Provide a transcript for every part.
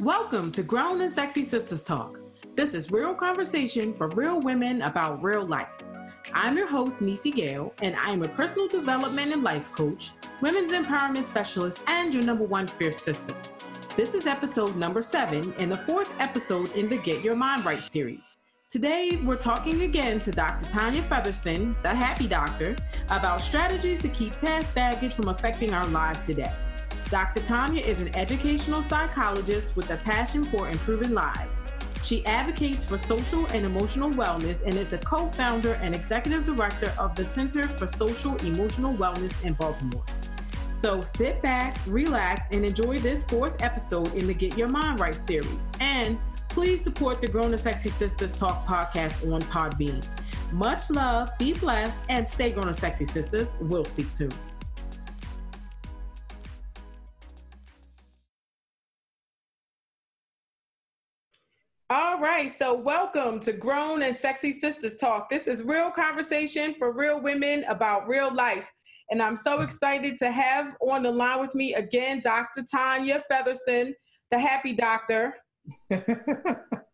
Welcome to Grown and Sexy Sisters Talk. This is real conversation for real women about real life. I'm your host, Nisi Gale, and I am a personal development and life coach, women's empowerment specialist, and your number one fierce sister. This is episode number seven and the fourth episode in the Get Your Mind Right series. Today, we're talking again to Dr. Tanya Featherston, the happy doctor, about strategies to keep past baggage from affecting our lives today. Dr. Tanya is an educational psychologist with a passion for improving lives. She advocates for social and emotional wellness and is the co founder and executive director of the Center for Social Emotional Wellness in Baltimore. So sit back, relax, and enjoy this fourth episode in the Get Your Mind Right series. And please support the Grown and Sexy Sisters Talk podcast on Podbean. Much love, be blessed, and stay grown and sexy sisters. We'll speak soon. Right, so welcome to Grown and Sexy Sisters Talk. This is real conversation for real women about real life. And I'm so excited to have on the line with me again Dr. Tanya Featherston, the happy doctor.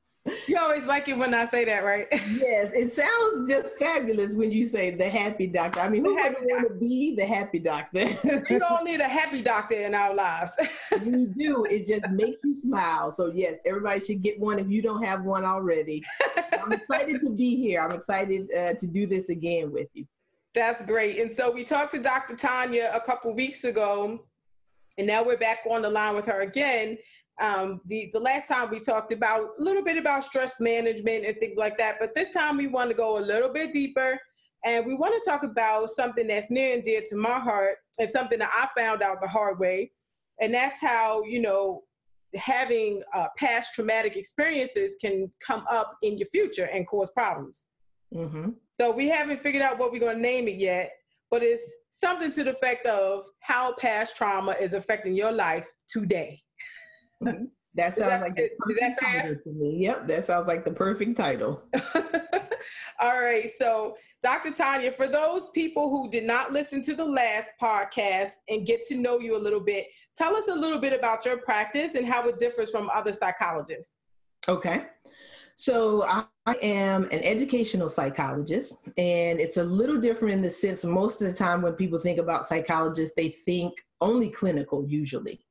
You always like it when I say that, right? yes, it sounds just fabulous when you say the happy doctor. I mean, who would want to be the happy doctor? we don't need a happy doctor in our lives. we do. It just makes you smile. So yes, everybody should get one if you don't have one already. I'm excited to be here. I'm excited uh, to do this again with you. That's great. And so we talked to Dr. Tanya a couple weeks ago, and now we're back on the line with her again um, the the last time we talked about a little bit about stress management and things like that, but this time we want to go a little bit deeper, and we want to talk about something that's near and dear to my heart, and something that I found out the hard way, and that's how you know having uh, past traumatic experiences can come up in your future and cause problems. Mm-hmm. So we haven't figured out what we're going to name it yet, but it's something to the effect of how past trauma is affecting your life today. Mm-hmm. That sounds that, like the is that fair? to me. Yep, that sounds like the perfect title. All right, so Dr. Tanya, for those people who did not listen to the last podcast and get to know you a little bit, tell us a little bit about your practice and how it differs from other psychologists. Okay. So I am an educational psychologist, and it's a little different in the sense most of the time when people think about psychologists, they think only clinical usually.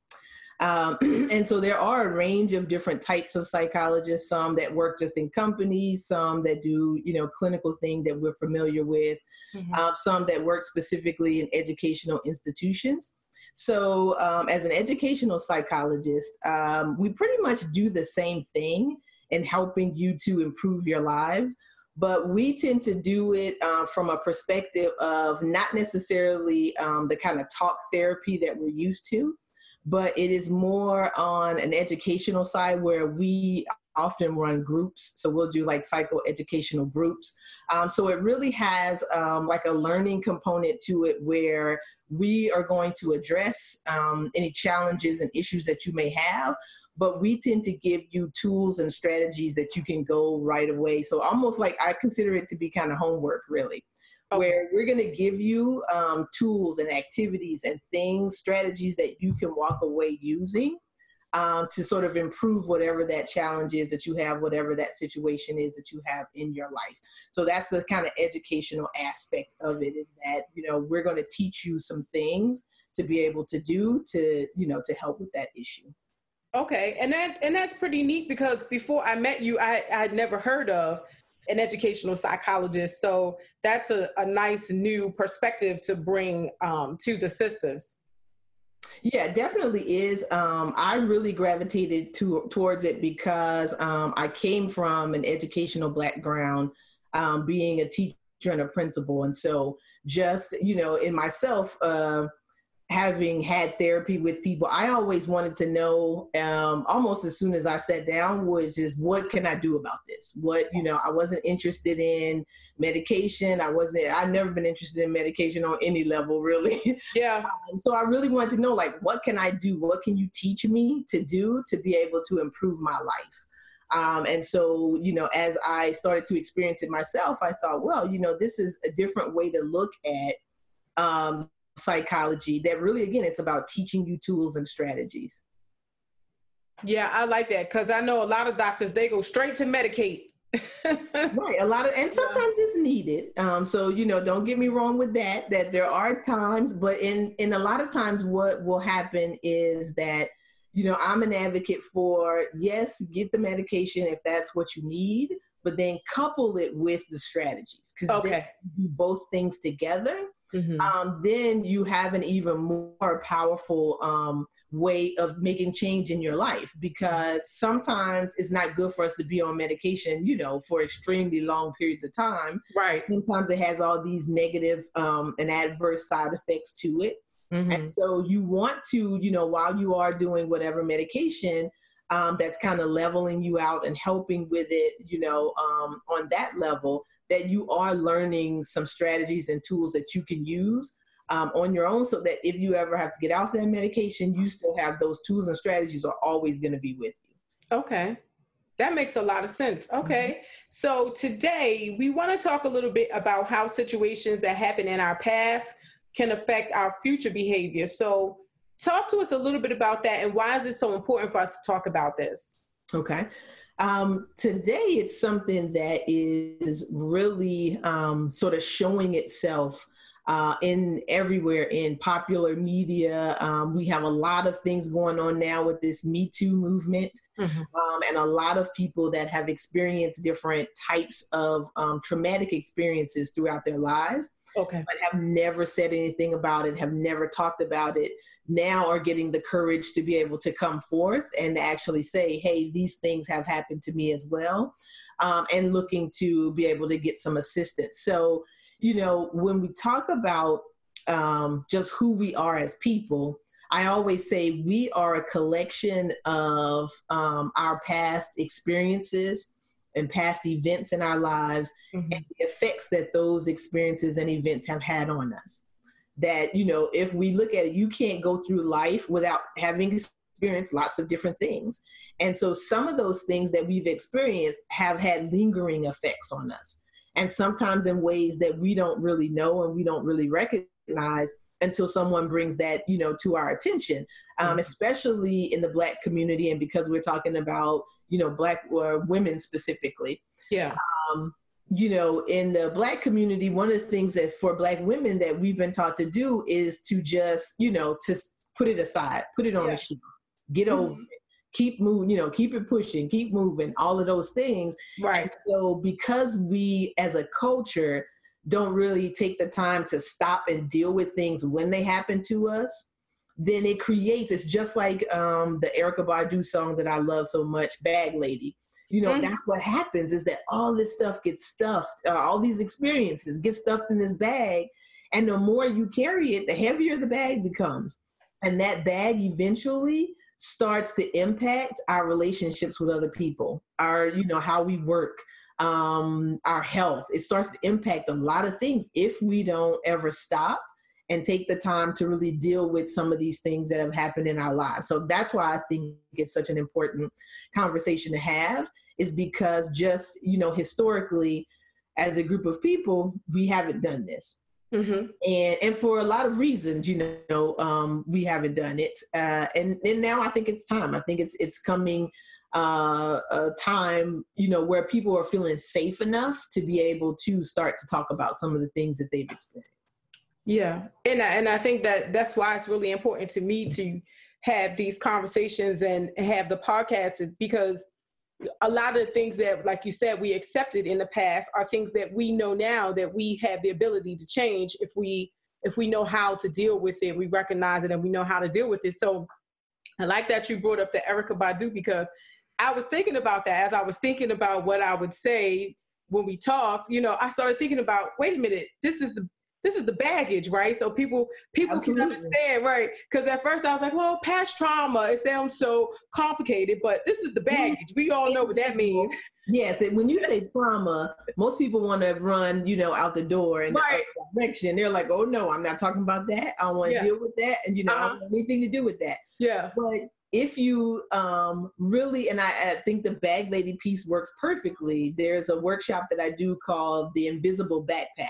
Um, and so there are a range of different types of psychologists, some that work just in companies, some that do, you know, clinical thing that we're familiar with, mm-hmm. uh, some that work specifically in educational institutions. So, um, as an educational psychologist, um, we pretty much do the same thing in helping you to improve your lives but we tend to do it uh, from a perspective of not necessarily um, the kind of talk therapy that we're used to, but it is more on an educational side where we often run groups. So we'll do like psychoeducational groups. Um, so it really has um, like a learning component to it where we are going to address um, any challenges and issues that you may have. But we tend to give you tools and strategies that you can go right away. So almost like I consider it to be kind of homework, really where we're going to give you um, tools and activities and things, strategies that you can walk away using um, to sort of improve whatever that challenge is that you have, whatever that situation is that you have in your life. So that's the kind of educational aspect of it is that, you know, we're going to teach you some things to be able to do to, you know, to help with that issue. Okay, and that and that's pretty neat because before I met you, I, I had never heard of an educational psychologist. So that's a, a nice new perspective to bring um, to the sisters. Yeah, definitely is. Um, I really gravitated to, towards it because um, I came from an educational background, um, being a teacher and a principal. And so, just, you know, in myself, uh, having had therapy with people, I always wanted to know um, almost as soon as I sat down was just what can I do about this? What, you know, I wasn't interested in medication. I wasn't, I've never been interested in medication on any level, really. Yeah. um, so I really wanted to know, like, what can I do? What can you teach me to do to be able to improve my life? Um, and so, you know, as I started to experience it myself, I thought, well, you know, this is a different way to look at um, psychology that really again it's about teaching you tools and strategies Yeah, I like that because I know a lot of doctors they go straight to medicate. right, a lot of, and sometimes it's needed. Um, so you know, don't get me wrong with that. That there are times, but in in a lot of times, what will happen is that you know I'm an advocate for yes, get the medication if that's what you need, but then couple it with the strategies because okay. do both things together. Mm-hmm. Um, then you have an even more powerful um, way of making change in your life because sometimes it's not good for us to be on medication, you know, for extremely long periods of time. Right. Sometimes it has all these negative um, and adverse side effects to it. Mm-hmm. And so you want to, you know, while you are doing whatever medication, um, that's kind of leveling you out and helping with it, you know, um, on that level, that you are learning some strategies and tools that you can use um, on your own so that if you ever have to get off that medication, you still have those tools and strategies are always going to be with you. Okay. That makes a lot of sense. Okay. Mm-hmm. So today we want to talk a little bit about how situations that happen in our past can affect our future behavior. So talk to us a little bit about that and why is it so important for us to talk about this? Okay. Um, today it's something that is really um, sort of showing itself uh, in everywhere in popular media. Um, we have a lot of things going on now with this Me Too movement, mm-hmm. um, and a lot of people that have experienced different types of um, traumatic experiences throughout their lives. Okay. But have never said anything about it, have never talked about it, now are getting the courage to be able to come forth and actually say, hey, these things have happened to me as well, um, and looking to be able to get some assistance. So, you know, when we talk about um, just who we are as people, I always say we are a collection of um, our past experiences and past events in our lives mm-hmm. and the effects that those experiences and events have had on us. That, you know, if we look at it, you can't go through life without having experienced lots of different things. And so some of those things that we've experienced have had lingering effects on us and sometimes in ways that we don't really know and we don't really recognize until someone brings that you know to our attention um, mm-hmm. especially in the black community and because we're talking about you know black or women specifically yeah um, you know in the black community one of the things that for black women that we've been taught to do is to just you know to put it aside put it on yeah. the shelf get mm-hmm. over it keep moving, you know, keep it pushing, keep moving, all of those things. Right. And so because we as a culture don't really take the time to stop and deal with things when they happen to us, then it creates, it's just like um, the Erykah Badu song that I love so much, Bag Lady. You know, mm-hmm. that's what happens is that all this stuff gets stuffed, uh, all these experiences get stuffed in this bag. And the more you carry it, the heavier the bag becomes. And that bag eventually starts to impact our relationships with other people, our, you know, how we work, um, our health. It starts to impact a lot of things if we don't ever stop and take the time to really deal with some of these things that have happened in our lives. So that's why I think it's such an important conversation to have is because just, you know, historically as a group of people, we haven't done this. Mm-hmm. And and for a lot of reasons, you know, um, we haven't done it. Uh, and and now I think it's time. I think it's it's coming uh, a time, you know, where people are feeling safe enough to be able to start to talk about some of the things that they've experienced. Yeah, and I, and I think that that's why it's really important to me to have these conversations and have the podcast because a lot of the things that like you said we accepted in the past are things that we know now that we have the ability to change if we if we know how to deal with it we recognize it and we know how to deal with it. So i like that you brought up the Erykah Badu because i was thinking about that as i was thinking about what i would say when we talked you know i started thinking about wait a minute this is the this is the baggage, right? So people people Absolutely. can understand, right? Because at first I was like, well, past trauma, it sounds so complicated, but this is the baggage. We all know what that means. Yes, when you say trauma, most people want to run, you know, out the door in right. the direction. They're like, oh no, I'm not talking about that. I don't want to yeah. deal with that, and you know, uh-huh. I don't want anything to do with that. Yeah, but if you um, really, and I, I, think the bag lady piece works perfectly. There's a workshop that I do called the Invisible Backpack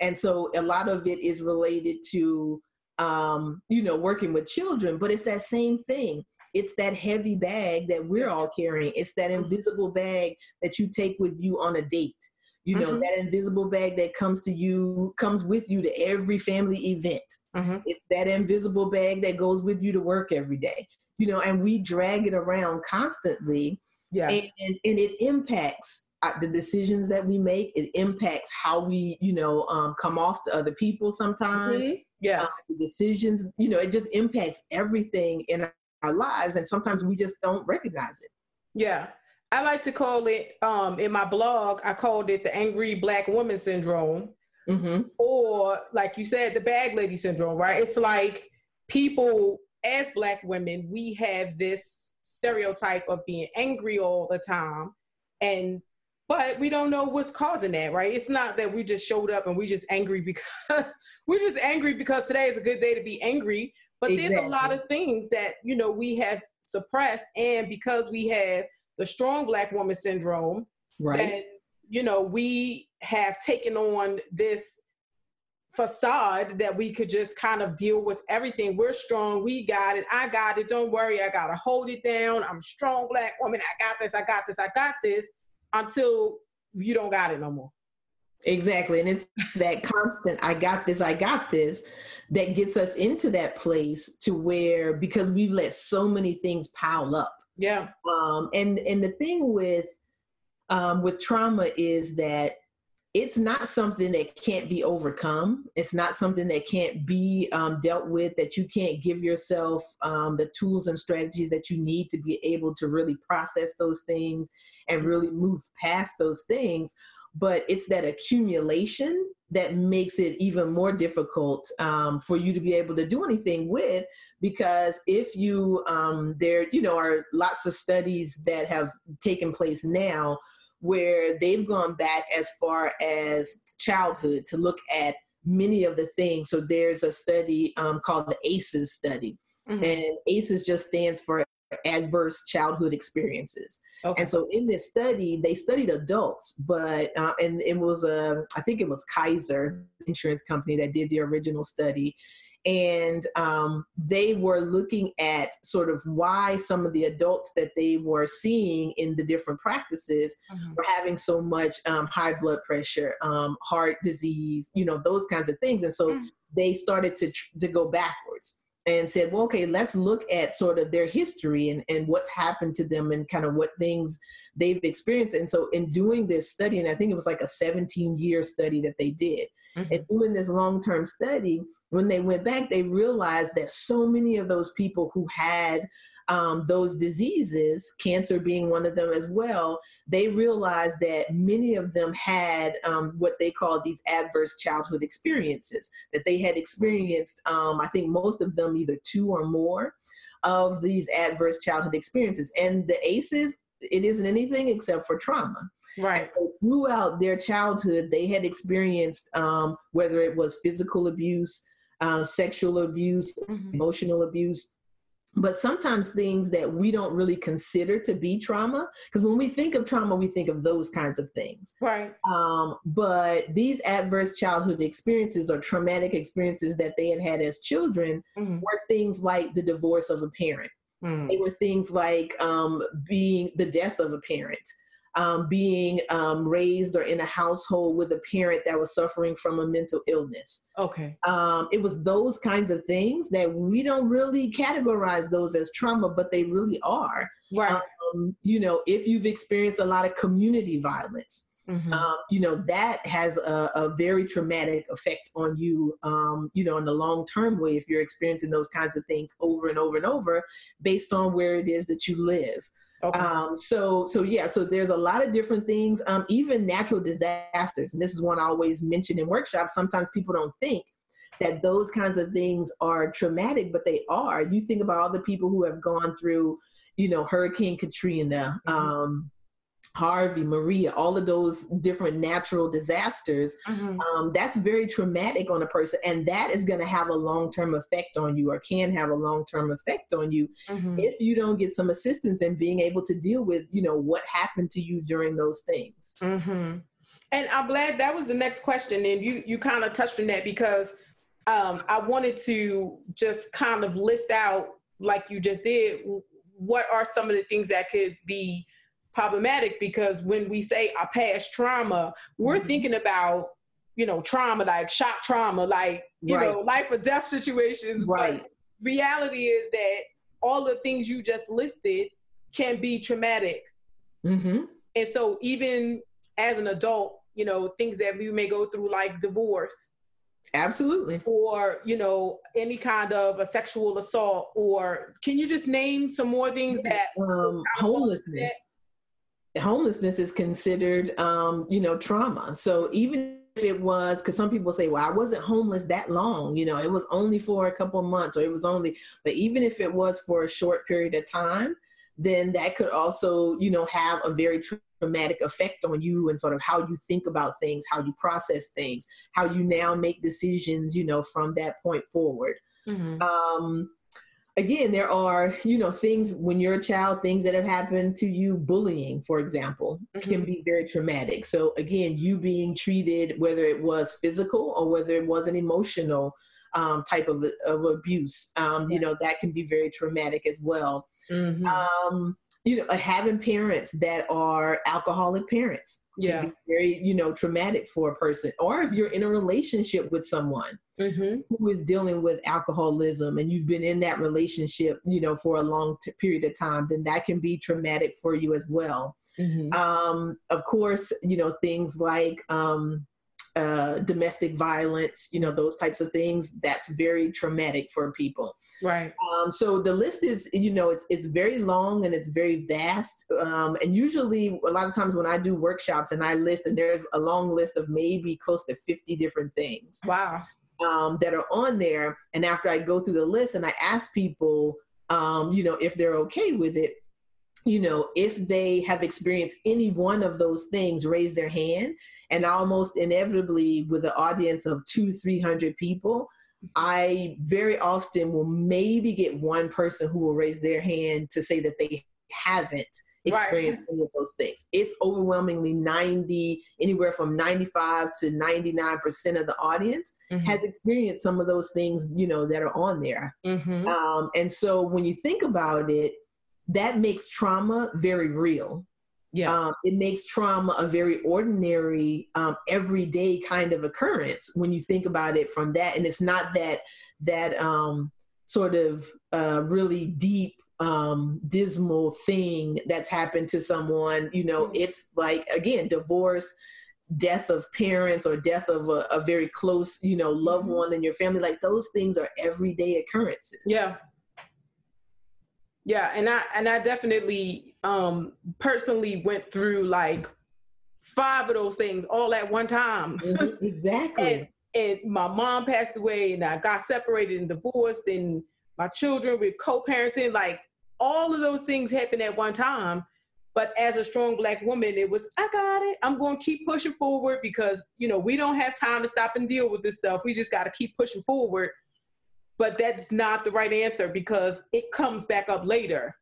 and so a lot of it is related to um, you know working with children but it's that same thing it's that heavy bag that we're all carrying. It's that Mm-hmm. invisible bag that you take with you on a date. You know, Mhm. that invisible bag that comes to you, comes with you to every family event. Mhm. It's that invisible bag that goes with you to work every day. You know, and we drag it around constantly Yeah. and, and, it impacts the decisions that we make. It impacts how we, you know, um, come off to other people sometimes. Mhm. Yes. Uh, decisions, you know, it just impacts everything in our, our lives, and sometimes we just don't recognize it. Yeah. I like to call it um in my blog, I called it the angry black woman syndrome. Mm-hmm. or like you said the bag lady syndrome right it's like people as black women we have this stereotype of being angry all the time and but we don't know what's causing that right? It's not that we just showed up and we just angry because we're just angry because today is a good day to be angry but there's a lot of things that you know we have suppressed and because we have the strong black woman syndrome Right. then you know we have taken on this facade that we could just kind of deal with everything. We're strong we got it i got it don't worry i gotta hold it down i'm a strong black woman i got this i got this i got this until you don't got it no more Exactly. And it's that constant, I got this, I got this, that gets us into that place to where, because we've let so many things pile up. yeah Um, and, and the thing with, um, with trauma is that it's not something that can't be overcome. It's not something that can't be um, dealt with, that you can't give yourself um, the tools and strategies that you need to be able to really process those things and really move past those things. But it's that accumulation that makes it even more difficult um, for you to be able to do anything with because if you um, there you know are lots of studies that have taken place now where they've gone back as far as childhood to look at many of the things. So there's a study um, called the ACEs study, Mhm. and ACEs just stands for Adverse Childhood Experiences. okay And so in this study, they studied adults, but uh, and it was a I think it was Kaiser insurance company that did the original study, and um, they were looking at sort of why some of the adults that they were seeing in the different practices Mhm. were having so much um, high blood pressure, um, heart disease, you know, those kinds of things. And so Mm. they started to tr- to go backwards and said, well, okay, let's look at sort of their history and, and what's happened to them and kind of what things they've experienced. And so in doing this study, and I think it was like a 17 year study that they did, Mhm. and doing this long term study, when they went back, they realized that so many of those people who had um, those diseases, cancer being one of them as well, they realized that many of them had um, what they call these adverse childhood experiences, that they had experienced, um, I think most of them either two or more of these adverse childhood experiences. And the ACEs, it isn't anything except for trauma. right So throughout their childhood, they had experienced um, whether it was physical abuse, um, sexual abuse, Mhm. emotional abuse, but sometimes things that we don't really consider to be trauma. Because when we think of trauma, we think of those kinds of things. right Um, but these adverse childhood experiences or traumatic experiences that they had had as children Mhm. were things like the divorce of a parent Mhm. they were things like um, being the death of a parent, um, being um, raised or in a household with a parent that was suffering from a mental illness. okay Um, it was those kinds of things that we don't really categorize those as trauma, but they really are. right Um, you know, if you've experienced a lot of community violence, Mhm. um, you know that has a, a very traumatic effect on you um, you know in the long term way if you're experiencing those kinds of things over and over and over based on where it is that you live okay um, so so yeah so there's a lot of different things um, even natural disasters and this is one i always mention in workshops sometimes people don't think that those kinds of things are traumatic but they are you think about all the people who have gone through you know hurricane katrina Mhm. um, harvey maria all of those different natural disasters Mhm. um, that's very traumatic on a person and that is going to have a long-term effect on you or can have a long-term effect on you Mhm. if you don't get some assistance in being able to deal with you know what happened to you during those things hmm And I'm glad that was the next question, and you you kind of touched on that because um, I wanted to just kind of list out, like you just did, what are some of the things that could be problematic because when we say a past trauma, we're mm-hmm. thinking about you know trauma like shock trauma, like you right. know life or death situations. Right. But reality is that all the things you just listed can be traumatic. Mm-hmm. And so even as an adult, you know things that we may go through like divorce Absolutely. Or, you know, any kind of a sexual assault or can you just name some more things that um, homelessness homelessness is considered, um, you know, trauma. So even if it was, because some people say, well, I wasn't homeless that long, you know, it was only for a couple months or it was only, but even if it was for a short period of time, then that could also, you know, have a very traumatic effect on you and sort of how you think about things, how you process things, how you now make decisions, you know, from that point forward. Mm-hmm. Um, again, there are, you know, things when you're a child, things that have happened to you, bullying, for example, mm-hmm. can be very traumatic. So, again, you being treated, whether it was physical or whether it was an emotional um, type of, of abuse, um, yeah. you know, that can be very traumatic as well. Mm-hmm. Um, you know, having parents that are alcoholic parents yeah very you know traumatic for a person or if you're in a relationship with someone mm-hmm. who is dealing with alcoholism and you've been in that relationship you know for a long t- period of time then that can be traumatic for you as well mm-hmm. um, of course you know things like um, uh, domestic violence, you know, those types of things, that's very traumatic for people. Right. Um, so the list is, you know, it's it's very long and it's very vast. Um, and usually, a lot of times when I do workshops and I list, and there's a long list of maybe close to 50 different things. Wow. Um, that are on there. And after I go through the list and I ask people, um, you know, if they're okay with it, you know, if they have experienced any one of those things, raise their hand and almost inevitably with an audience of two, 300 people, I very often will maybe get one person who will raise their hand to say that they haven't experienced right. any of those things. It's overwhelmingly 90, anywhere from 95 to 99% of the audience mm-hmm. has experienced some of those things, you know, that are on there. Mm-hmm. Um, and so when you think about it, that makes trauma very real. Yeah. Um, it makes trauma a very ordinary, um, everyday kind of occurrence when you think about it from that. And it's not that that um, sort of uh, really deep, um, dismal thing that's happened to someone. You know, mm-hmm. it's like again, divorce, death of parents, or death of a, a very close, you know, loved mm-hmm. one in your family. Like those things are everyday occurrences. Yeah. Yeah, and I and I definitely um personally went through like five of those things all at one time. Mm-hmm, exactly. and, and my mom passed away and I got separated and divorced and my children with co-parenting like all of those things happened at one time but as a strong black woman it was i got it i'm going to keep pushing forward because you know we don't have time to stop and deal with this stuff we just got to keep pushing forward but that's not the right answer because it comes back up later.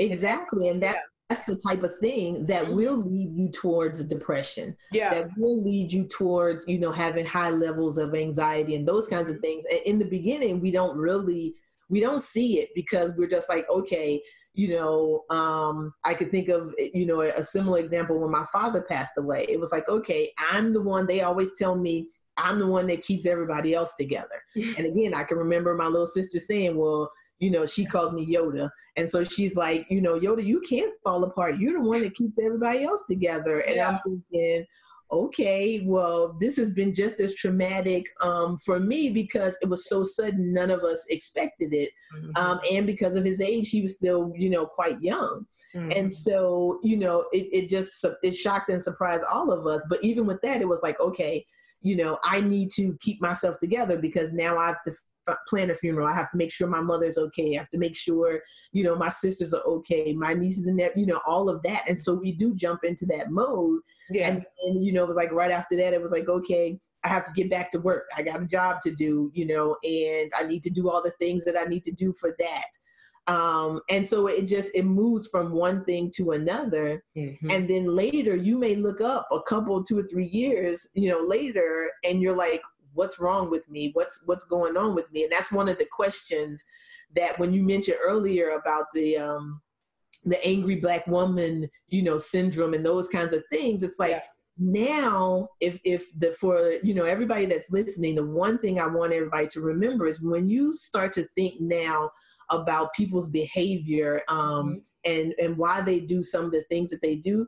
Exactly. And that, yeah. that's the type of thing that mm-hmm. will lead you towards depression. Yeah. That will lead you towards, you know, having high levels of anxiety and those kinds of mm-hmm. things. In the beginning, we don't really we don't see it because we're just like, okay, you know, um, I could think of, you know, a similar example when my father passed away. It was like, okay, I'm the one, they always tell me, I'm the one that keeps everybody else together. and again, I can remember my little sister saying, well, you know, she calls me Yoda. And so she's like, you know, Yoda, you can't fall apart. You're the one that keeps everybody else together. And yeah. I'm thinking, okay, well, this has been just as traumatic um, for me because it was so sudden. None of us expected it. Mm-hmm. Um, and because of his age, he was still, you know, quite young. Mm-hmm. And so, you know, it, it just, it shocked and surprised all of us. But even with that, it was like, okay, you know, I need to keep myself together because now I have to plan a funeral. I have to make sure my mother's okay. I have to make sure, you know, my sisters are okay, my nieces and that, you know, all of that. And so we do jump into that mode. Yeah. And, and you know, it was like right after that, it was like, okay, I have to get back to work. I got a job to do, you know, and I need to do all the things that I need to do for that um, and so it just it moves from one thing to another mm-hmm. and then later you may look up a couple two or three years you know later and you're like what's wrong with me what's what's going on with me and that's one of the questions that when you mentioned earlier about the um, the angry black woman, you know, syndrome and those kinds of things. It's like yeah. now, if if the for you know everybody that's listening, the one thing I want everybody to remember is when you start to think now about people's behavior um, mm-hmm. and and why they do some of the things that they do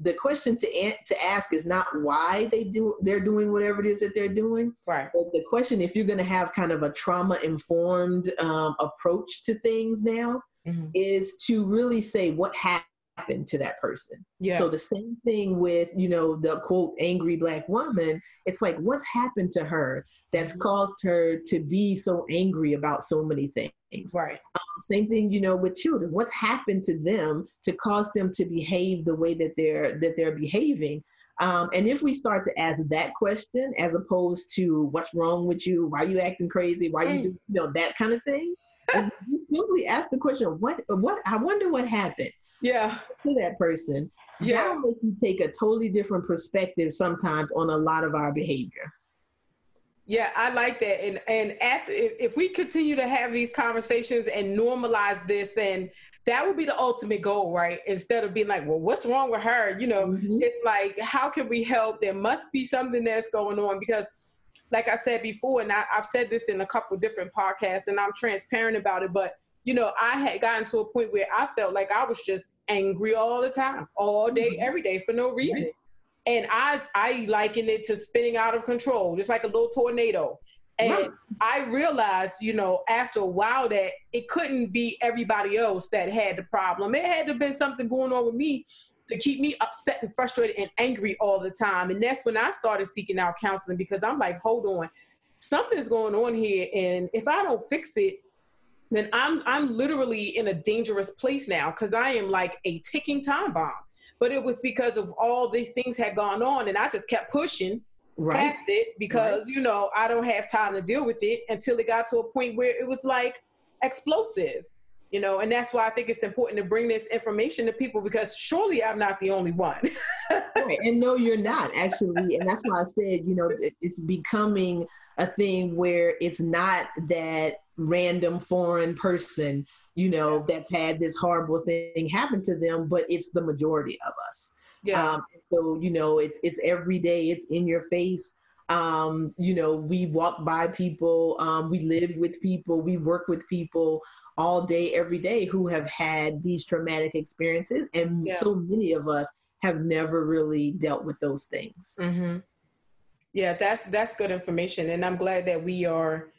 the question to to ask is not why they do they're doing whatever it is that they're doing. Right. But the question, if you're going to have kind of a trauma informed um, approach to things now, mm-hmm. is to really say what happened to that person. Yeah. So the same thing with you know the quote angry black woman. It's like what's happened to her that's mm-hmm. caused her to be so angry about so many things things. Right. Um, same thing, you know, with children. What's happened to them to cause them to behave the way that they're that they're behaving? Um, and if we start to ask that question as opposed to what's wrong with you, why are you acting crazy, why mm. you do, you know, that kind of thing, you simply ask the question, what, what, I wonder what happened. Yeah. To that person. Yeah. That'll make you take a totally different perspective sometimes on a lot of our behavior. Yeah, I like that. And and after if, we continue to have these conversations and normalize this, then that would be the ultimate goal, right? Instead of being like, well, what's wrong with her? You know, mm-hmm. it's like, how can we help? There must be something that's going on because, like I said before, and I, have said this in a couple different podcasts, and I'm transparent about it, but you know, I had gotten to a point where I felt like I was just angry all the time, all day, mm-hmm. every day for no reason. Right and I I liken it to spinning out of control, just like a little tornado. And right. I realized, you know, after a while that it couldn't be everybody else that had the problem. It had to have been something going on with me to keep me upset and frustrated and angry all the time. And that's when I started seeking out counseling because I'm like, hold on, something's going on here. And if I don't fix it, then I'm I'm literally in a dangerous place now because I am like a ticking time bomb but it was because of all these things had gone on and I just kept pushing right. past it because, right. you know, I don't have time to deal with it until it got to a point where it was like explosive, you know, and that's why I think it's important to bring this information to people because surely I'm not the only one. right. And no, you're not actually. And that's why I said, you know, it's becoming a thing where it's not that random foreign person you know, that's had this horrible thing happen to them, but it's the majority of us. Yeah. Um, so you know, it's it's every day. It's in your face. Um, you know, we walk by people. Um, we live with people. We work with people all day, every day who have had these traumatic experiences, and yeah. so many of us have never really dealt with those things. Mm-hmm. Yeah, that's that's good information, and I'm glad that we are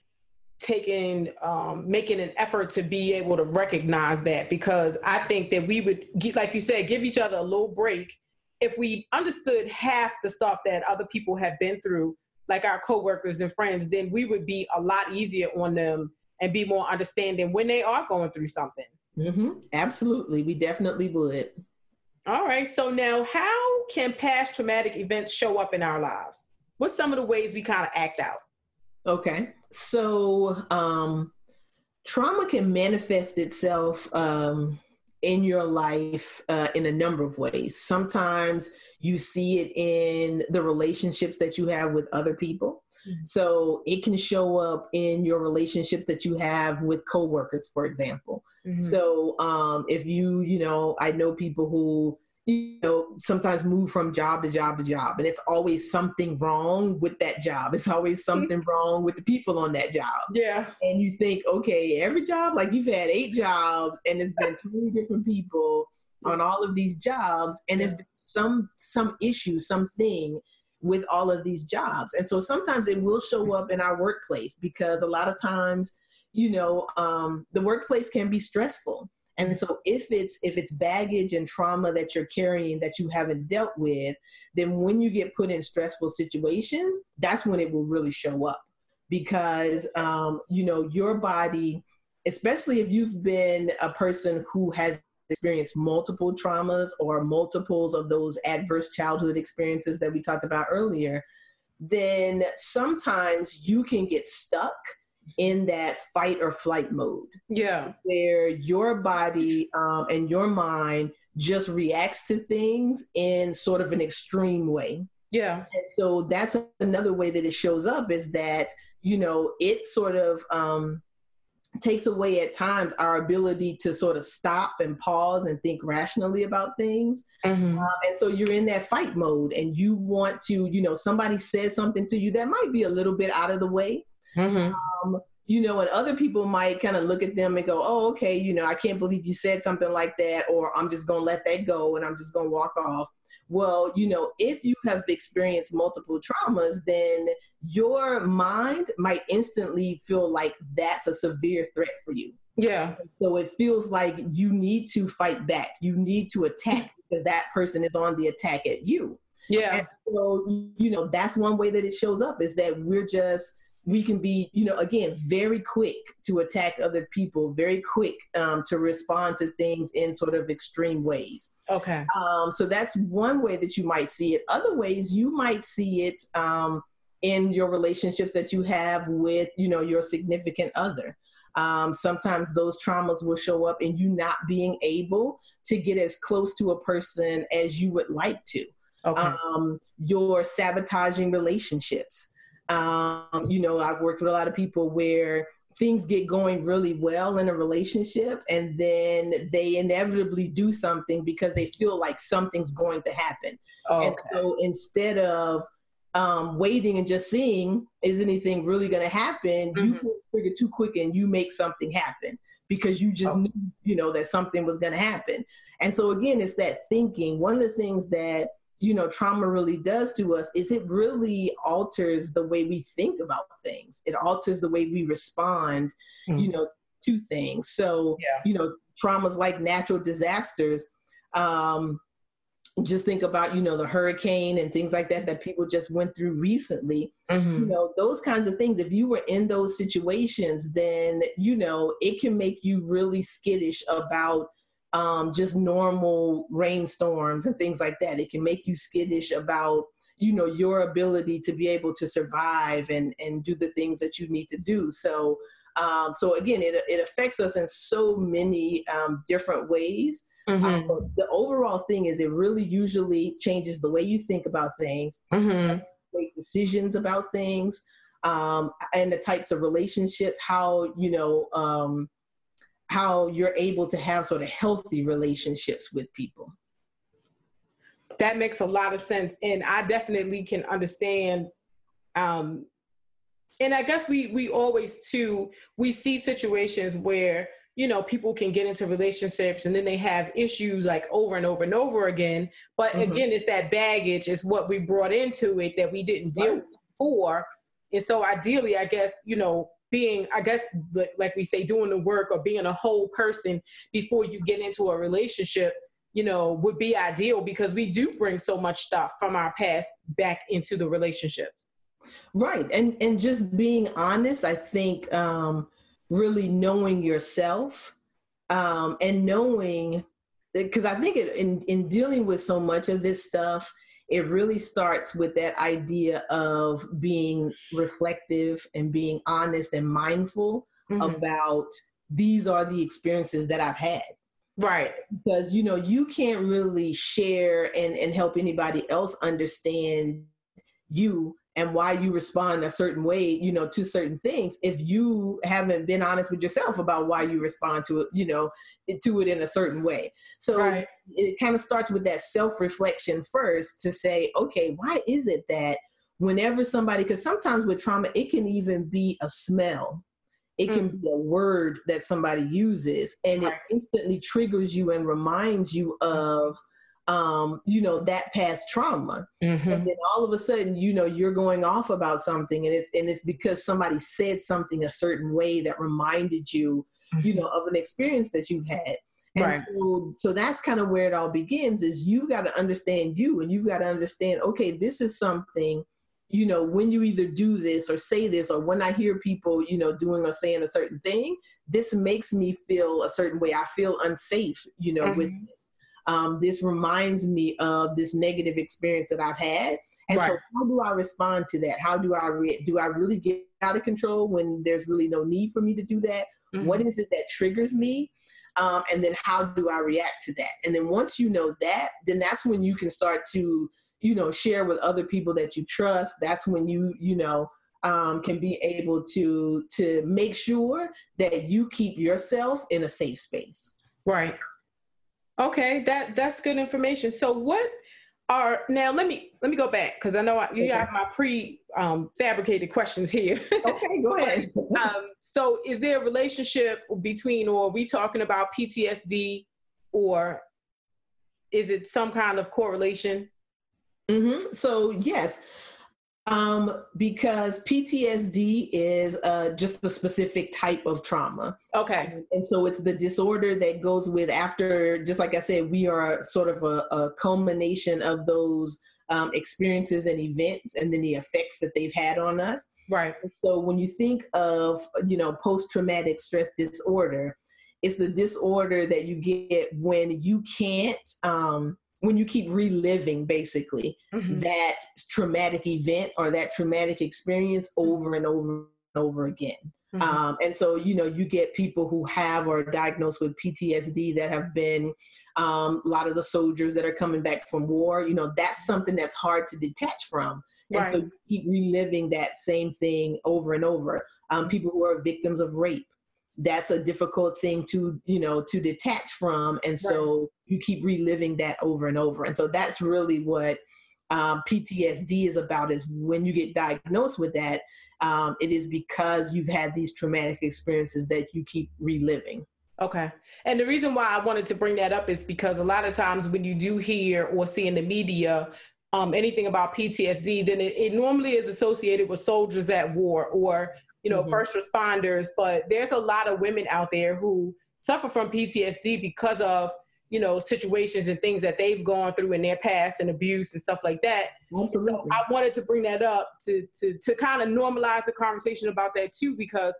taking um, making an effort to be able to recognize that because i think that we would like you said give each other a little break if we understood half the stuff that other people have been through like our coworkers and friends then we would be a lot easier on them and be more understanding when they are going through something. Mm-hmm. absolutely. We definitely would. All right. So now how can past traumatic events show up in our lives? What's some of the ways we kind of act out? Okay. So um, trauma can manifest itself um, in your life uh, in a number of ways. Sometimes you see it in the relationships that you have with other people. Mm-hmm. So it can show up in your relationships that you have with coworkers, for example. Mm-hmm. So um, if you, you know, I know people who you know sometimes move from job to job to job. And it's always something wrong with that job. It's always something wrong with the people on that job. Yeah. And you think okay every job like you've had eight jobs and it's been 20 different people on all of these jobs and there's been some some issue something with all of these jobs. And so sometimes it will show up in our workplace because a lot of times you know um, the workplace can be stressful and so if it's if it's baggage and trauma that you're carrying that you haven't dealt with, then when you get put in stressful situations, that's when it will really show up. Because um, you know, your body, especially if you've been a person who has experienced multiple traumas or multiples of those adverse childhood experiences that we talked about earlier, then sometimes you can get stuck in that fight or flight mode. Yeah. Where your body um, and your mind just reacts to things in sort of an extreme way. Yeah. And so that's another way that it shows up is that, you know, it sort of um, takes away at times our ability to sort of stop and pause and think rationally about things. Mm-hmm. Uh, and so you're in that fight mode and you want to, you know, somebody says something to you that might be a little bit out of the way. Mm-hmm. Um, you know, and other people might kind of look at them and go, oh, okay, you know, I can't believe you said something like that, or I'm just going to let that go and I'm just going to walk off. Well, you know, if you have experienced multiple traumas, then your mind might instantly feel like that's a severe threat for you. Yeah. So it feels like you need to fight back. You need to attack because that person is on the attack at you. Yeah. And so, you know, that's one way that it shows up is that we're just we can be, you know, again, very quick to attack other people, very quick um, to respond to things in sort of extreme ways. Okay. Um, so that's one way that you might see it. Other ways you might see it um, in your relationships that you have with, you know, your significant other. Um, sometimes those traumas will show up in you not being able to get as close to a person as you would like to. Okay. Um, your sabotaging relationships. Um, you know, I've worked with a lot of people where things get going really well in a relationship and then they inevitably do something because they feel like something's going to happen. Okay. And so instead of um, waiting and just seeing is anything really going to happen, mm-hmm. you trigger too quick and you make something happen because you just oh. knew, you know, that something was going to happen. And so again, it's that thinking. One of the things that you know trauma really does to us is it really alters the way we think about things it alters the way we respond mm. you know to things so yeah. you know traumas like natural disasters um just think about you know the hurricane and things like that that people just went through recently mm-hmm. you know those kinds of things if you were in those situations then you know it can make you really skittish about um, just normal rainstorms and things like that. It can make you skittish about you know your ability to be able to survive and and do the things that you need to do. So um, so again, it it affects us in so many um, different ways. Mm-hmm. Um, the overall thing is it really usually changes the way you think about things, mm-hmm. make decisions about things, um, and the types of relationships, how you know um, how you're able to have sort of healthy relationships with people. That makes a lot of sense. And I definitely can understand um, and I guess we we always too we see situations where you know people can get into relationships and then they have issues like over and over and over again. But mm-hmm. again, it's that baggage is what we brought into it that we didn't deal right. with before. And so ideally, I guess you know being i guess like we say doing the work or being a whole person before you get into a relationship you know would be ideal because we do bring so much stuff from our past back into the relationships. Right. And and just being honest i think um really knowing yourself um and knowing because i think it, in in dealing with so much of this stuff it really starts with that idea of being reflective and being honest and mindful mm-hmm. about these are the experiences that I've had. Right. Because, you know, you can't really share and, and help anybody else understand you and why you respond a certain way, you know, to certain things if you haven't been honest with yourself about why you respond to it, you know, to it in a certain way. So right. it kind of starts with that self-reflection first to say, okay, why is it that whenever somebody because sometimes with trauma it can even be a smell it can mm. be a word that somebody uses and right. it instantly triggers you and reminds you of um, you know, that past trauma. Mm-hmm. And then all of a sudden, you know, you're going off about something and it's and it's because somebody said something a certain way that reminded you, mm-hmm. you know, of an experience that you had. And right. so so that's kind of where it all begins is you've got to understand you and you've got to understand, okay, this is something you know, when you either do this or say this, or when I hear people, you know, doing or saying a certain thing, this makes me feel a certain way. I feel unsafe, you know, mm-hmm. with this um, this reminds me of this negative experience that I've had. And right. so, how do I respond to that? How do I re- do I really get out of control when there's really no need for me to do that? Mm-hmm. What is it that triggers me? Um, and then how do I react to that? And then once you know that, then that's when you can start to, you know, share with other people that you trust. That's when you, you know, um, can be able to to make sure that you keep yourself in a safe space. Right. Okay, that that's good information. So what are now? Let me let me go back because I know I, you okay. have my pre um, fabricated questions here. okay, go ahead. um, so, is there a relationship between, or are we talking about PTSD, or is it some kind of correlation? Mm-hmm. So yes, um, because PTSD is uh, just a specific type of trauma. Okay. And so it's the disorder that goes with after, just like I said, we are sort of a, a culmination of those um, experiences and events and then the effects that they've had on us. Right. So when you think of, you know, post traumatic stress disorder, it's the disorder that you get when you can't um, when you keep reliving basically mm-hmm. that traumatic event or that traumatic experience over and over and over again. Mm-hmm. Um, and so, you know, you get people who have or diagnosed with PTSD that have been um, a lot of the soldiers that are coming back from war. You know, that's something that's hard to detach from. And right. so you keep reliving that same thing over and over. Um, people who are victims of rape, that's a difficult thing to you know to detach from. And so right. you keep reliving that over and over. And so that's really what um, ptsd is about is when you get diagnosed with that um, it is because you've had these traumatic experiences that you keep reliving. Okay. And the reason why i wanted to bring that up is because a lot of times when you do hear or see in the media um, anything about ptsd then it, it normally is associated with soldiers at war or you know, mm-hmm. first responders, but there's a lot of women out there who suffer from PTSD because of, you know, situations and things that they've gone through in their past and abuse and stuff like that. Absolutely. So I wanted to bring that up to to to kind of normalize the conversation about that too, because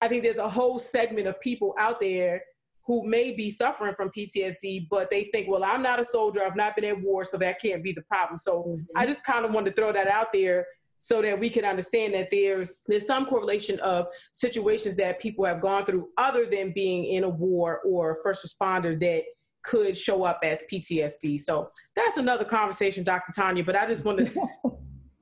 I think there's a whole segment of people out there who may be suffering from PTSD, but they think, well, I'm not a soldier, I've not been at war, so that can't be the problem. So mm-hmm. I just kind of wanted to throw that out there so that we can understand that there's there's some correlation of situations that people have gone through other than being in a war or first responder that could show up as PTSD. So that's another conversation, Dr. Tanya. But I just wanted.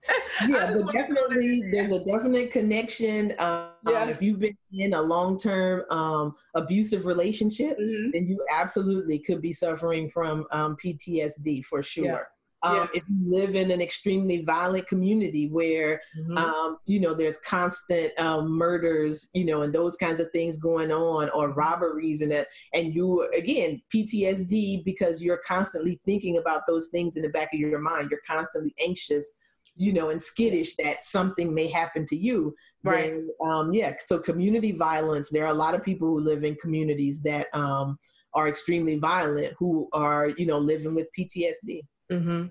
yeah, but definitely there's a definite connection. Um, yeah. If you've been in a long term um, abusive relationship, mm-hmm. then you absolutely could be suffering from um, PTSD for sure. Um, yeah. If you live in an extremely violent community where, mm-hmm. um, you know, there's constant um, murders, you know, and those kinds of things going on, or robberies, and that, and you again PTSD because you're constantly thinking about those things in the back of your mind. You're constantly anxious, you know, and skittish that something may happen to you. Right. Then, um, yeah. So community violence. There are a lot of people who live in communities that um, are extremely violent who are, you know, living with PTSD. Mm-hmm.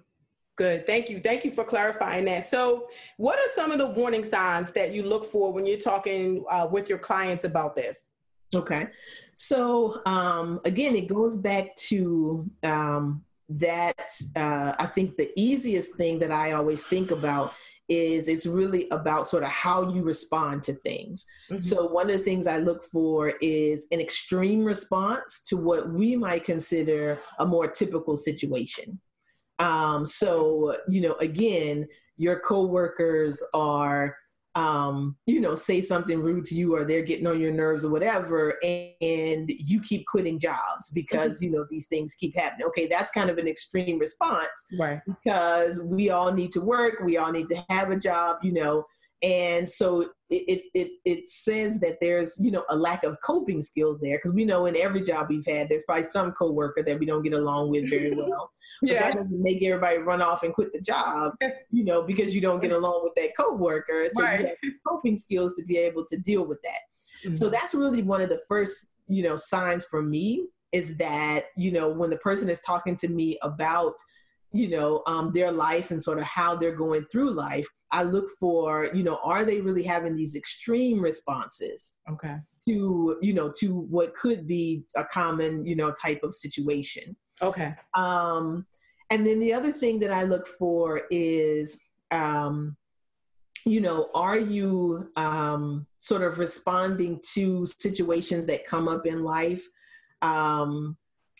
Good. Thank you. Thank you for clarifying that. So, what are some of the warning signs that you look for when you're talking uh, with your clients about this? Okay. So, um, again, it goes back to um, that. Uh, I think the easiest thing that I always think about is it's really about sort of how you respond to things. Mm-hmm. So, one of the things I look for is an extreme response to what we might consider a more typical situation. Um, so, you know, again, your coworkers are, um, you know, say something rude to you or they're getting on your nerves or whatever, and, and you keep quitting jobs because, mm-hmm. you know, these things keep happening. Okay, that's kind of an extreme response. Right. Because we all need to work, we all need to have a job, you know, and so it, it, it, says that there's you know a lack of coping skills there because we know in every job we've had there's probably some coworker that we don't get along with very well but yeah. that doesn't make everybody run off and quit the job you know because you don't get along with that coworker so right. you have coping skills to be able to deal with that mm-hmm. so that's really one of the first you know signs for me is that you know when the person is talking to me about you know um, their life and sort of how they're going through life i look for you know are they really having these extreme responses okay. to you know to what could be a common you know type of situation. Okay. Um and then the other thing that i look for is um you know are you um sort of responding to situations that come up in life? Um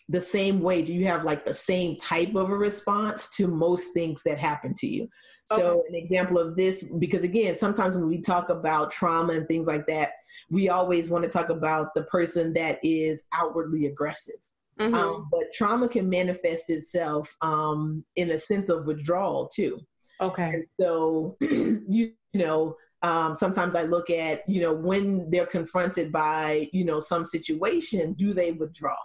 the same way? Do you have like the same type of a response to most things that happen to you? So, okay. an example of this, because again, sometimes when we talk about trauma and things like that, we always want to talk about the person that is outwardly aggressive. Mm-hmm. Um, but trauma can manifest itself um, in a sense of withdrawal too. Okay. And so, you know, um, sometimes I look at, you know, when they're confronted by, you know, some situation, do they withdraw?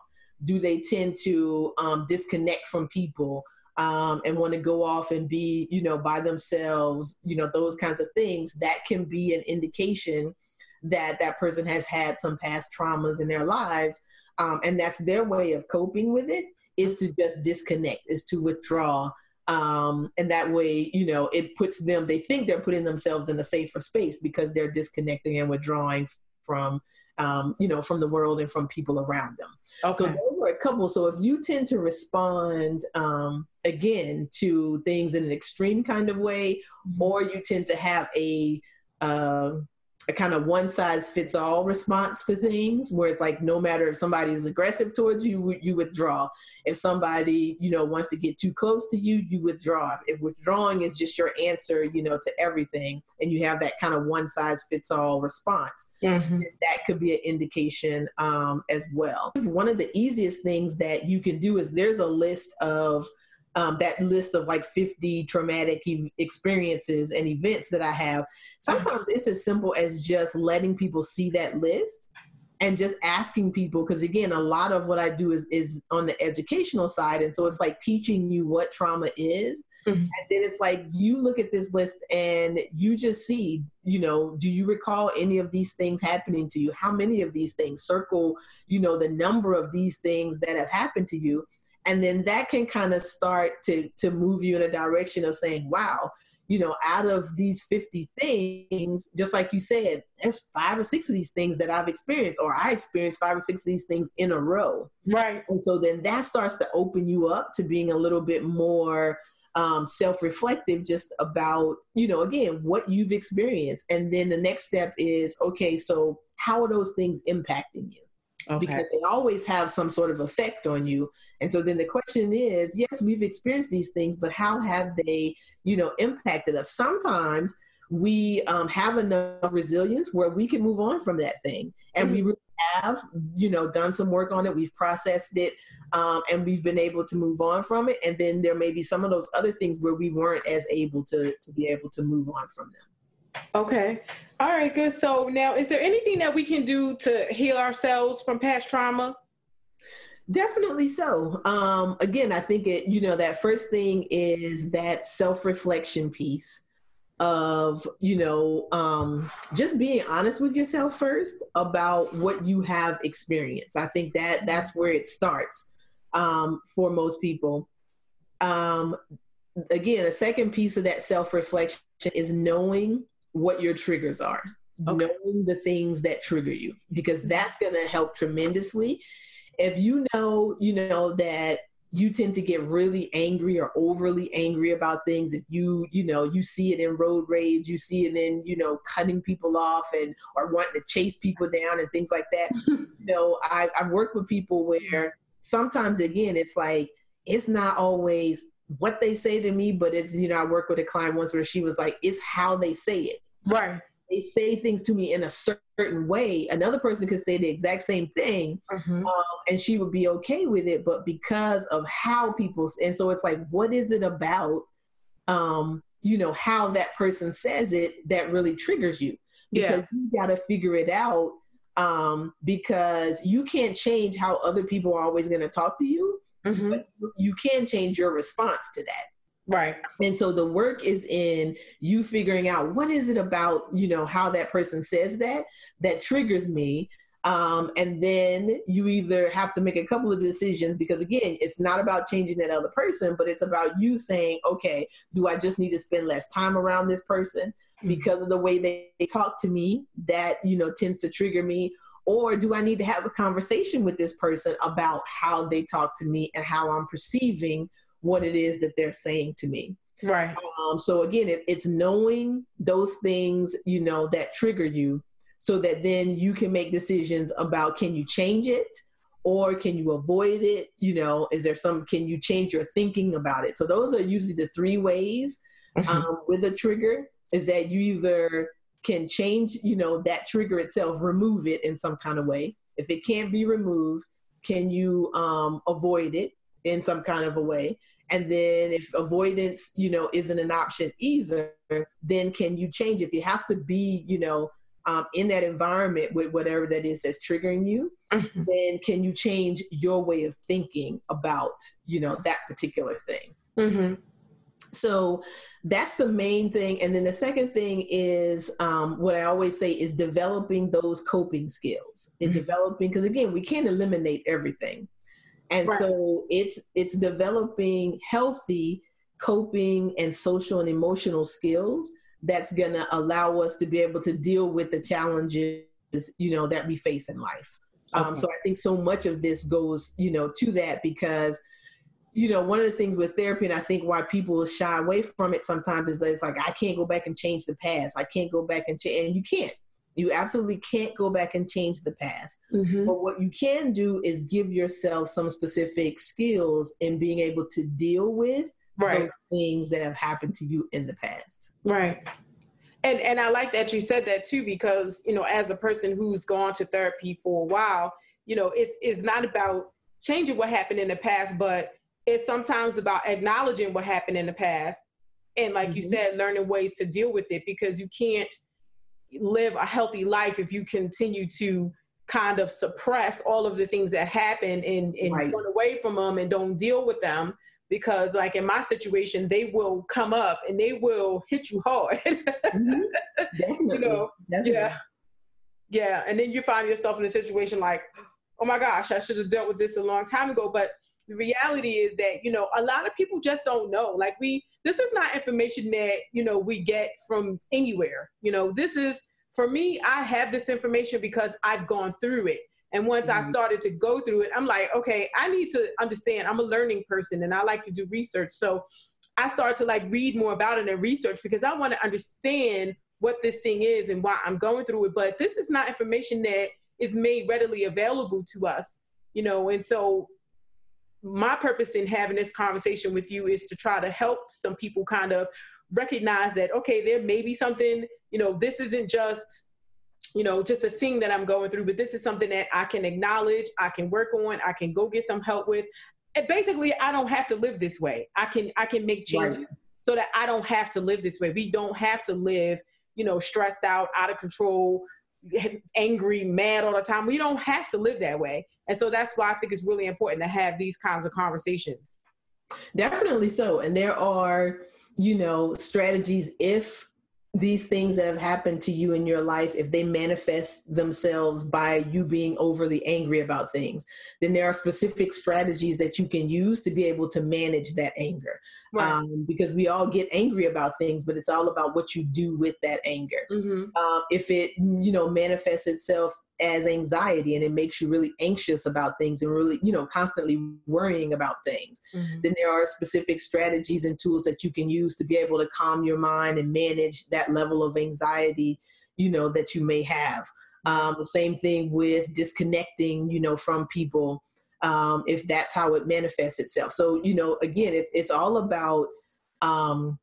Do they tend to um, disconnect from people um, and want to go off and be, you know, by themselves, you know, those kinds of things? That can be an indication that that person has had some past traumas in their lives. Um, and that's their way of coping with it is to just disconnect, is to withdraw um, and that way you know it puts them they think they're putting themselves in a safer space because they're disconnecting and withdrawing from um, you know from the world and from people around them okay. so those are a couple so if you tend to respond um, again to things in an extreme kind of way mm-hmm. or you tend to have a uh, a kind of one size fits all response to things where it's like no matter if somebody is aggressive towards you you withdraw. If somebody you know wants to get too close to you you withdraw. If withdrawing is just your answer you know to everything and you have that kind of one size fits all response mm-hmm. that could be an indication um, as well. One of the easiest things that you can do is there's a list of um, that list of like 50 traumatic e- experiences and events that I have. Sometimes it's as simple as just letting people see that list and just asking people because again a lot of what i do is is on the educational side and so it's like teaching you what trauma is mm-hmm. and then it's like you look at this list and you just see you know do you recall any of these things happening to you how many of these things circle you know the number of these things that have happened to you and then that can kind of start to to move you in a direction of saying wow you know out of these 50 things just like you said there's five or six of these things that i've experienced or i experienced five or six of these things in a row. Right. And so then that starts to open you up to being a little bit more um, self-reflective just about you know again what you've experienced. And then the next step is okay so how are those things impacting you okay. because they always have some sort of effect on you. And so then the question is, yes, we've experienced these things, but how have they, you know, impacted us? Sometimes we um, have enough resilience where we can move on from that thing, and mm-hmm. we really have, you know, done some work on it. We've processed it, um, and we've been able to move on from it. And then there may be some of those other things where we weren't as able to to be able to move on from them. Okay. All right, good. So now, is there anything that we can do to heal ourselves from past trauma? Definitely so. Um, again, I think it, you know, that first thing is that self reflection piece of, you know, um, just being honest with yourself first about what you have experienced. I think that that's where it starts um, for most people. Um, again, the second piece of that self reflection is knowing what your triggers are, okay. knowing the things that trigger you, because mm-hmm. that's going to help tremendously. If you know, you know, that you tend to get really angry or overly angry about things if you you know you see it in road rage you see it in you know cutting people off and or wanting to chase people down and things like that you know I, i've worked with people where sometimes again it's like it's not always what they say to me but it's you know i worked with a client once where she was like it's how they say it Right. They say things to me in a certain way. Another person could say the exact same thing, mm-hmm. um, and she would be okay with it. But because of how people, and so it's like, what is it about, um, you know, how that person says it that really triggers you? Because yeah. you got to figure it out. Um, because you can't change how other people are always going to talk to you, mm-hmm. but you can change your response to that. Right. And so the work is in you figuring out what is it about, you know, how that person says that that triggers me. Um, and then you either have to make a couple of decisions because again, it's not about changing that other person, but it's about you saying, okay, do I just need to spend less time around this person mm-hmm. because of the way they, they talk to me that, you know, tends to trigger me? Or do I need to have a conversation with this person about how they talk to me and how I'm perceiving what it is that they're saying to me. Right. Um, so again, it, it's knowing those things, you know, that trigger you so that then you can make decisions about can you change it or can you avoid it you know is there some can you change your thinking about it so those are usually the three ways mm-hmm. um, with a trigger is that you either can change you know that trigger itself remove it in some kind of way if it can't be removed can you um, avoid it in some kind of a way and then if avoidance you know isn't an option either then can you change if you have to be you know um, in that environment with whatever that is that's triggering you, mm-hmm. then can you change your way of thinking about you know that particular thing? Mm-hmm. So that's the main thing. And then the second thing is um, what I always say is developing those coping skills and mm-hmm. developing because again we can't eliminate everything, and right. so it's it's developing healthy coping and social and emotional skills that's going to allow us to be able to deal with the challenges you know that we face in life um, okay. um, so i think so much of this goes you know to that because you know one of the things with therapy and i think why people shy away from it sometimes is it's like i can't go back and change the past i can't go back and change and you can't you absolutely can't go back and change the past mm-hmm. but what you can do is give yourself some specific skills in being able to deal with right. those things that have happened to you in the past. Right. And and I like that you said that too because you know as a person who's gone to therapy for a while, you know it's it's not about changing what happened in the past, but it's sometimes about acknowledging what happened in the past and like mm-hmm. you said learning ways to deal with it because you can't live a healthy life if you continue to kind of suppress all of the things that happen and, and right. run away from them and don't deal with them because like in my situation they will come up and they will hit you hard mm-hmm. You know Definitely. yeah yeah and then you find yourself in a situation like oh my gosh i should have dealt with this a long time ago but the reality is that you know a lot of people just don't know like we this is not information that you know we get from anywhere you know this is for me i have this information because i've gone through it and once mm-hmm. I started to go through it, I'm like, okay, I need to understand. I'm a learning person and I like to do research. So I started to like read more about it and research because I want to understand what this thing is and why I'm going through it. But this is not information that is made readily available to us, you know, and so my purpose in having this conversation with you is to try to help some people kind of recognize that okay there may be something you know this isn't just you know, just a thing that I'm going through, but this is something that I can acknowledge, I can work on, I can go get some help with. And basically, I don't have to live this way. I can I can make changes right. so that I don't have to live this way. We don't have to live, you know, stressed out, out of control, angry, mad all the time. We don't have to live that way. And so that's why I think it's really important to have these kinds of conversations. Definitely so. And there are, you know, strategies if these things that have happened to you in your life, if they manifest themselves by you being overly angry about things, then there are specific strategies that you can use to be able to manage that anger. Right. Um, because we all get angry about things, but it's all about what you do with that anger. Mm-hmm. Um, if it, you know, manifests itself as anxiety and it makes you really anxious about things and really you know constantly worrying about things. Mm-hmm. then there are specific strategies and tools that you can use to be able to calm your mind and manage that level of anxiety you know that you may have. Um, the same thing with disconnecting you know from people um, if that's how it manifests itself. So you know again it's, it's all about um,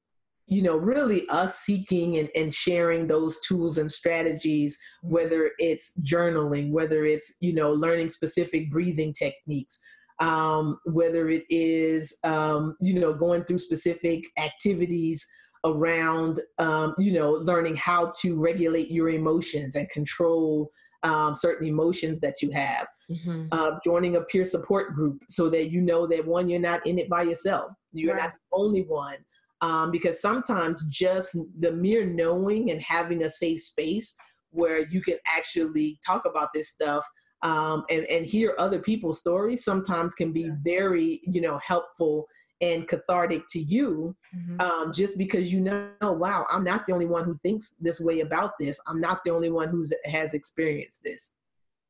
you know, really us seeking and, and sharing those tools and strategies, whether it's journaling, whether it's, you know, learning specific breathing techniques, um, whether it is, um, you know, going through specific activities around, um, you know, learning how to regulate your emotions and control um, certain emotions that you have. Mm-hmm. Uh, joining a peer support group so that you know that one, you're not in it by yourself. You're right. not the only one um, because sometimes just the mere knowing and having a safe space where you can actually talk about this stuff um, and, and hear other people's stories sometimes can be very you know helpful and cathartic to you mm-hmm. um, just because you know wow i'm not the only one who thinks this way about this. I'm not the only one who has experienced this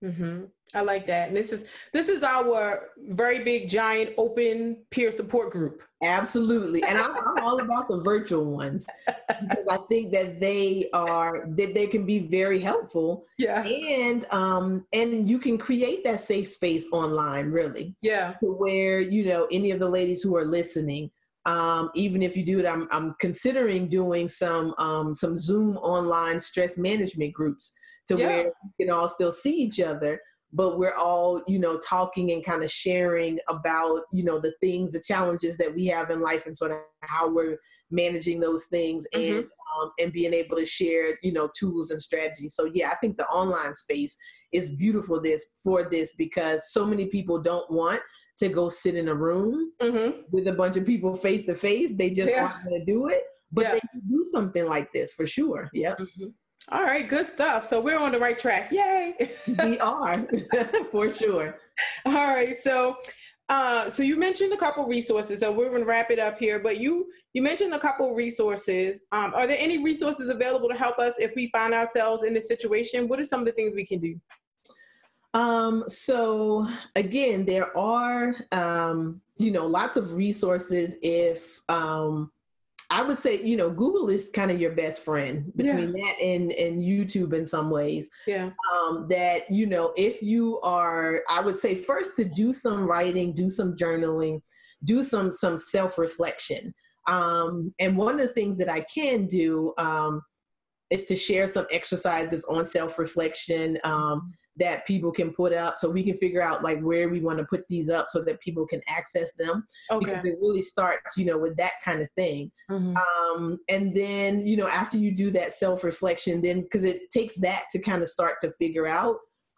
Mm-hmm. I like that. And this is this is our very big, giant, open peer support group. Absolutely, and I'm, I'm all about the virtual ones because I think that they are that they can be very helpful. Yeah, and um and you can create that safe space online, really. Yeah, to where you know any of the ladies who are listening. Um, even if you do it, I'm, I'm considering doing some um, some Zoom online stress management groups to yeah. where we can all still see each other but we're all you know talking and kind of sharing about you know the things the challenges that we have in life and sort of how we're managing those things mm-hmm. and um, and being able to share you know tools and strategies so yeah i think the online space is beautiful this for this because so many people don't want to go sit in a room mm-hmm. with a bunch of people face to face they just yeah. aren't going to do it but yeah. they can do something like this for sure yeah mm-hmm. All right, good stuff. So we're on the right track. Yay. we are for sure. All right. So uh, so you mentioned a couple resources. So we're gonna wrap it up here. But you you mentioned a couple resources. Um, are there any resources available to help us if we find ourselves in this situation? What are some of the things we can do? Um, so again, there are um, you know lots of resources if um, I would say, you know, Google is kind of your best friend between yeah. that and and YouTube in some ways. Yeah. Um, that you know, if you are, I would say first to do some writing, do some journaling, do some some self reflection. Um, and one of the things that I can do um, is to share some exercises on self reflection. Um, that people can put up so we can figure out like where we want to put these up so that people can access them okay. because it really starts you know with that kind of thing mm-hmm. um, and then you know after you do that self-reflection then because it takes that to kind of start to figure out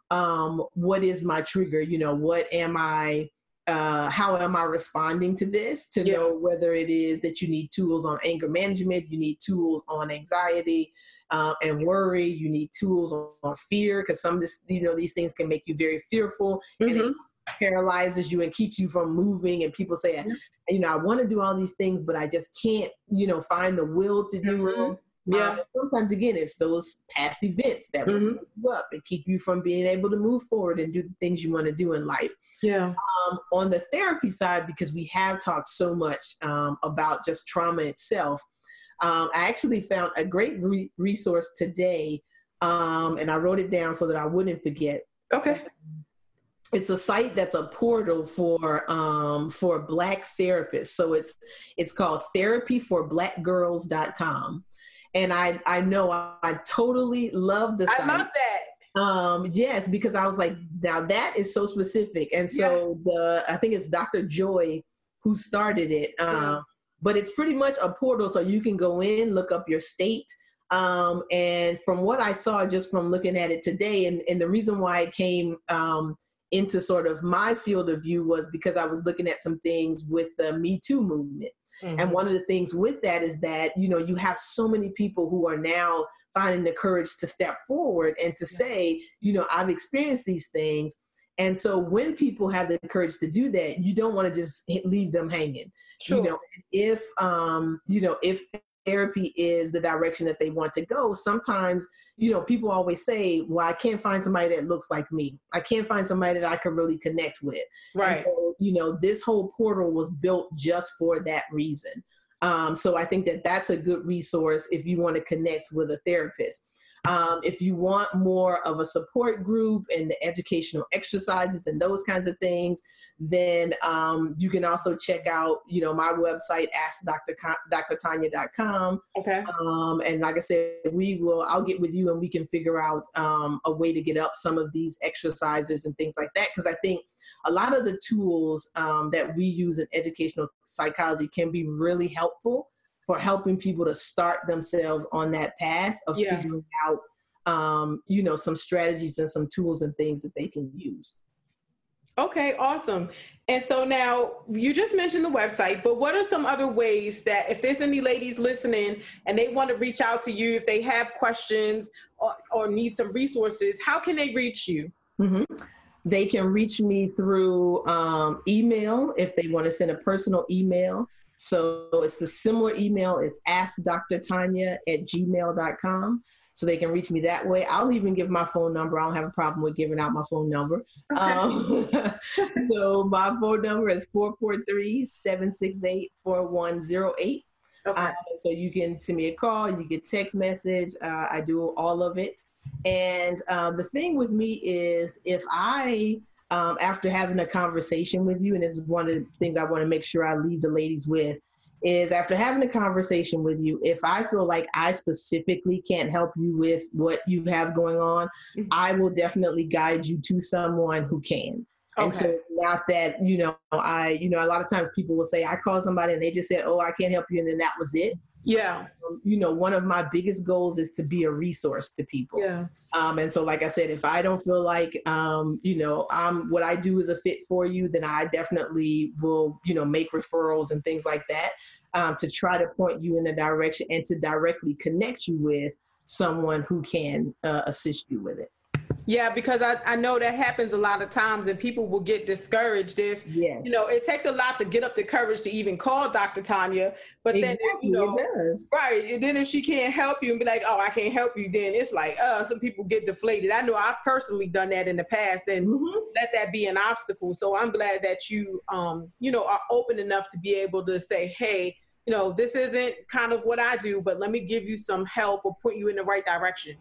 um, what is my trigger you know what am i uh, how am I responding to this to yeah. know whether it is that you need tools on anger management, you need tools on anxiety, uh, and worry. You need tools on, on fear because some of this, you know, these things can make you very fearful mm-hmm. and it mm-hmm. paralyzes you and keeps you from moving. And people say, you know, I want to do all these things, but I just can't, you know, find the will to do mm-hmm. them. Yeah. Um, sometimes again, it's those past events that mm-hmm. will you up and keep you from being able to move forward and do the things you want to do in life. Yeah. Um, on the therapy side, because we have talked so much um, about just trauma itself, um, I actually found a great re- resource today, um, and I wrote it down so that I wouldn't forget. Okay. It's a site that's a portal for um, for Black therapists. So it's it's called therapyforblackgirls.com. And I I know I, I totally love the site. I love that. Um, yes, because I was like, now that is so specific. And so yeah. the I think it's Dr. Joy who started it. Um, yeah but it's pretty much a portal so you can go in look up your state um, and from what i saw just from looking at it today and, and the reason why it came um, into sort of my field of view was because i was looking at some things with the me too movement mm-hmm. and one of the things with that is that you know you have so many people who are now finding the courage to step forward and to say you know i've experienced these things and so when people have the courage to do that, you don't want to just leave them hanging. Sure. You know, if um, you know, if therapy is the direction that they want to go, sometimes, you know, people always say, Well, I can't find somebody that looks like me. I can't find somebody that I can really connect with. Right. So, you know, this whole portal was built just for that reason. Um, so I think that that's a good resource if you want to connect with a therapist. Um, if you want more of a support group and the educational exercises and those kinds of things, then um, you can also check out, you know, my website, askdrtanya.com. Okay. Um, and like I said, we will, I'll get with you and we can figure out um, a way to get up some of these exercises and things like that. Because I think a lot of the tools um, that we use in educational psychology can be really helpful for helping people to start themselves on that path of yeah. figuring out um, you know some strategies and some tools and things that they can use okay awesome and so now you just mentioned the website but what are some other ways that if there's any ladies listening and they want to reach out to you if they have questions or, or need some resources how can they reach you mm-hmm. they can reach me through um, email if they want to send a personal email so it's the similar email. It's askdrtanya at gmail.com. so they can reach me that way. I'll even give my phone number. I don't have a problem with giving out my phone number. Okay. Um, so my phone number is 443-768-4108. Okay. Uh, so you can send me a call, you get text message. Uh, I do all of it. And um, the thing with me is if I, um, after having a conversation with you, and this is one of the things I want to make sure I leave the ladies with, is after having a conversation with you, if I feel like I specifically can't help you with what you have going on, mm-hmm. I will definitely guide you to someone who can. Okay. And so not that, you know, I, you know, a lot of times people will say, I called somebody and they just said, oh, I can't help you. And then that was it. Yeah. Um, you know, one of my biggest goals is to be a resource to people. Yeah. Um, and so, like I said, if I don't feel like, um, you know, I'm what I do is a fit for you, then I definitely will, you know, make referrals and things like that um, to try to point you in the direction and to directly connect you with someone who can uh, assist you with it. Yeah, because I, I know that happens a lot of times and people will get discouraged if yes. you know it takes a lot to get up the courage to even call Dr. Tanya. But exactly, then you know right. And then if she can't help you and be like, Oh, I can't help you, then it's like, uh, some people get deflated. I know I've personally done that in the past and mm-hmm. let that be an obstacle. So I'm glad that you um, you know, are open enough to be able to say, Hey, you know, this isn't kind of what I do, but let me give you some help or point you in the right direction.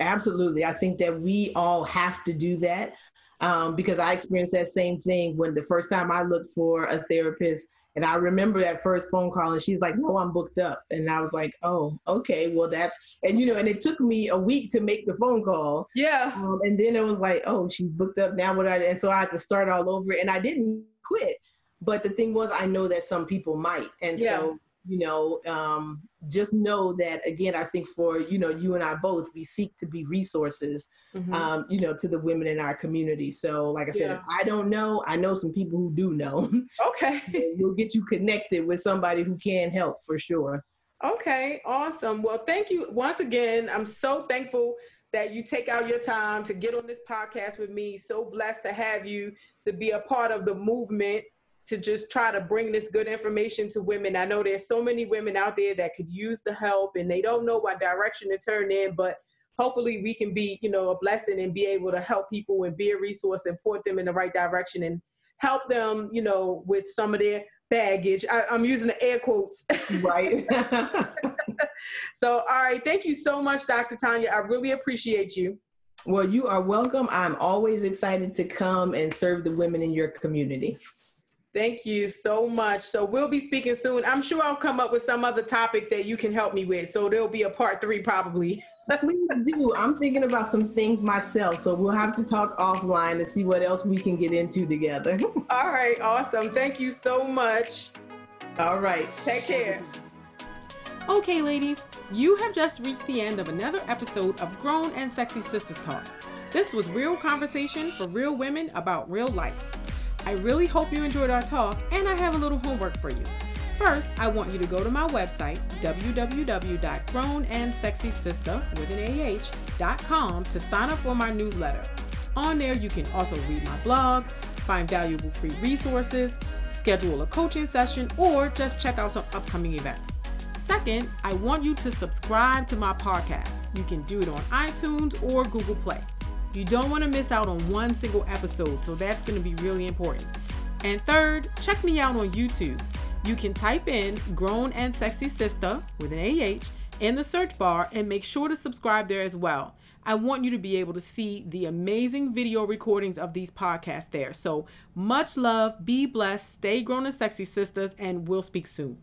Absolutely. I think that we all have to do that um, because I experienced that same thing when the first time I looked for a therapist. And I remember that first phone call, and she's like, "No, I'm booked up." And I was like, "Oh, okay. Well, that's..." And you know, and it took me a week to make the phone call. Yeah. Um, and then it was like, "Oh, she's booked up now." What I and so I had to start all over, and I didn't quit. But the thing was, I know that some people might, and yeah. so you know, um, just know that again, I think for, you know, you and I both, we seek to be resources, mm-hmm. um, you know, to the women in our community. So like I said, yeah. if I don't know, I know some people who do know. Okay. we'll get you connected with somebody who can help for sure. Okay, awesome. Well, thank you once again. I'm so thankful that you take out your time to get on this podcast with me. So blessed to have you to be a part of the movement to just try to bring this good information to women. I know there's so many women out there that could use the help and they don't know what direction to turn in, but hopefully we can be, you know, a blessing and be able to help people and be a resource and point them in the right direction and help them, you know, with some of their baggage. I, am using the air quotes. Right. so, all right. Thank you so much, Dr. Tanya. I really appreciate you. Well, you are welcome. I'm always excited to come and serve the women in your community. Thank you so much. So we'll be speaking soon. I'm sure I'll come up with some other topic that you can help me with. So there'll be a part three probably. Please do. I'm thinking about some things myself. So we'll have to talk offline to see what else we can get into together. All right. Awesome. Thank you so much. All right. Take care. Okay, ladies, you have just reached the end of another episode of Grown and Sexy Sisters Talk. This was real conversation for real women about real life. I really hope you enjoyed our talk, and I have a little homework for you. First, I want you to go to my website, www.grownansexysister with an ah.com to sign up for my newsletter. On there, you can also read my blog, find valuable free resources, schedule a coaching session, or just check out some upcoming events. Second, I want you to subscribe to my podcast. You can do it on iTunes or Google Play. You don't want to miss out on one single episode, so that's going to be really important. And third, check me out on YouTube. You can type in Grown and Sexy Sister with an AH in the search bar and make sure to subscribe there as well. I want you to be able to see the amazing video recordings of these podcasts there. So much love, be blessed, stay grown and sexy, sisters, and we'll speak soon.